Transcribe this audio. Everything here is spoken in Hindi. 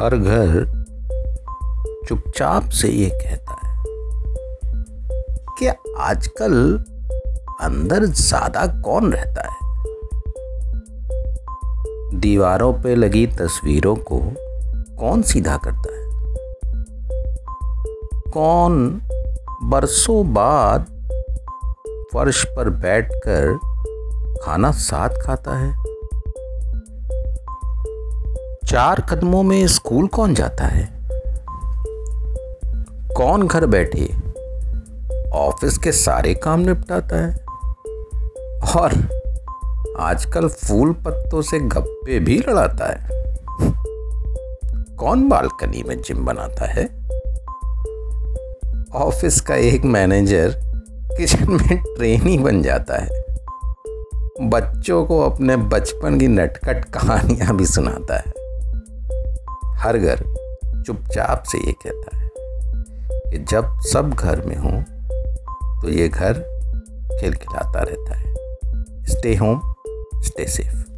हर घर चुपचाप से ये कहता है कि आजकल अंदर ज़्यादा कौन रहता है? दीवारों पे लगी तस्वीरों को कौन सीधा करता है? कौन बरसों बाद फर्श पर बैठकर खाना साथ खाता है? चार कदमों में स्कूल कौन जाता है? कौन घर बैठे ऑफ़िस के सारे काम निपटाता है? और आजकल फूल पत्तों से गप्पे भी लड़ाता है। कौन बालकनी में जिम बनाता है? ऑफ़िस का एक मैनेजर किचन में ट्रेनी बन जाता है। बच्चों को अपने बचपन की नटखट कहानियाँ भी सुनाता है। हर घर चुपचाप से ये कहता है कि जब सब घर में हों तो ये घर खिलखिलाता रहता है। Stay home stay safe